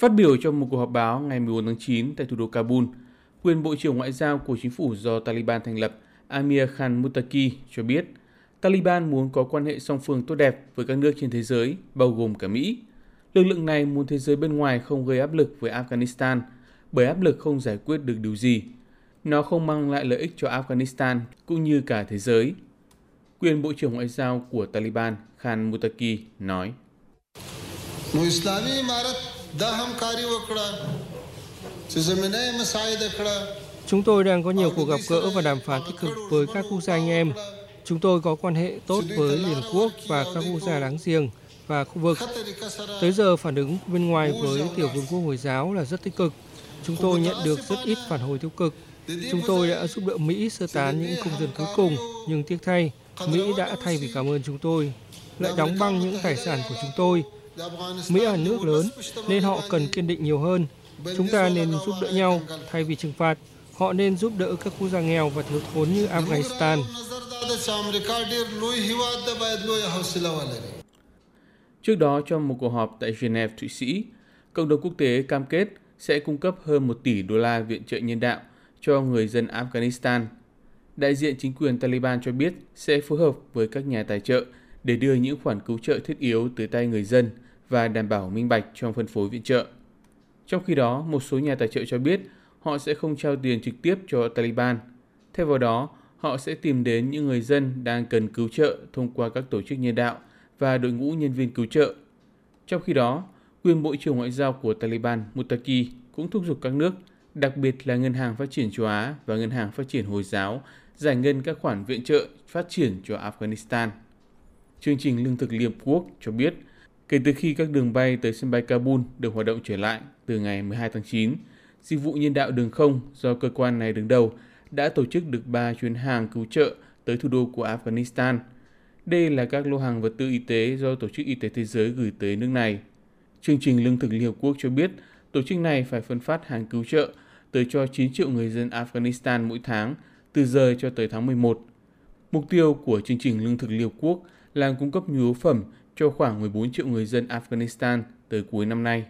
Phát biểu trong một cuộc họp báo ngày 14 tháng 9 tại thủ đô Kabul, quyền Bộ trưởng Ngoại giao của chính phủ do Taliban thành lập Amir Khan Mutaki cho biết Taliban muốn có quan hệ song phương tốt đẹp với các nước trên thế giới, bao gồm cả Mỹ. Lực lượng này muốn thế giới bên ngoài không gây áp lực với Afghanistan, bởi áp lực không giải quyết được điều gì. Nó không mang lại lợi ích cho Afghanistan cũng như cả thế giới. Quyền Bộ trưởng Ngoại giao của Taliban Khan Mutaki nói. Chúng tôi đang có nhiều cuộc gặp gỡ và đàm phán tích cực với các quốc gia anh em. Chúng tôi có quan hệ tốt với Liên Quốc và các quốc gia láng giềng và khu vực. Tới giờ phản ứng bên ngoài với tiểu vương quốc Hồi giáo là rất tích cực. Chúng tôi nhận được rất ít phản hồi tiêu cực. Chúng tôi đã giúp đỡ Mỹ sơ tán những công dân cuối cùng, nhưng tiếc thay, Mỹ đã thay vì cảm ơn chúng tôi, lại đóng băng những tài sản của chúng tôi. Mỹ là nước lớn, nên họ cần kiên định nhiều hơn. Chúng ta nên giúp đỡ nhau thay vì trừng phạt. Họ nên giúp đỡ các quốc gia nghèo và thiếu thốn như Afghanistan. Trước đó, trong một cuộc họp tại Geneva, Thụy Sĩ, cộng đồng quốc tế cam kết sẽ cung cấp hơn 1 tỷ đô la viện trợ nhân đạo cho người dân Afghanistan. Đại diện chính quyền Taliban cho biết sẽ phối hợp với các nhà tài trợ để đưa những khoản cứu trợ thiết yếu tới tay người dân và đảm bảo minh bạch trong phân phối viện trợ. Trong khi đó, một số nhà tài trợ cho biết họ sẽ không trao tiền trực tiếp cho Taliban. Thay vào đó, họ sẽ tìm đến những người dân đang cần cứu trợ thông qua các tổ chức nhân đạo và đội ngũ nhân viên cứu trợ. Trong khi đó, quyền Bộ trưởng Ngoại giao của Taliban Mutaki, cũng thúc giục các nước, đặc biệt là Ngân hàng Phát triển châu Á và Ngân hàng Phát triển Hồi giáo, giải ngân các khoản viện trợ phát triển cho Afghanistan. Chương trình Lương thực Liên Hợp Quốc cho biết, kể từ khi các đường bay tới sân bay Kabul được hoạt động trở lại từ ngày 12 tháng 9, dịch vụ nhân đạo đường không do cơ quan này đứng đầu đã tổ chức được 3 chuyến hàng cứu trợ tới thủ đô của Afghanistan. Đây là các lô hàng vật tư y tế do Tổ chức Y tế Thế giới gửi tới nước này. Chương trình Lương thực Liên Hợp Quốc cho biết tổ chức này phải phân phát hàng cứu trợ tới cho 9 triệu người dân Afghanistan mỗi tháng từ giờ cho tới tháng 11. Mục tiêu của chương trình Lương thực Liên Hợp Quốc là cung cấp nhu yếu phẩm cho khoảng 14 triệu người dân Afghanistan tới cuối năm nay.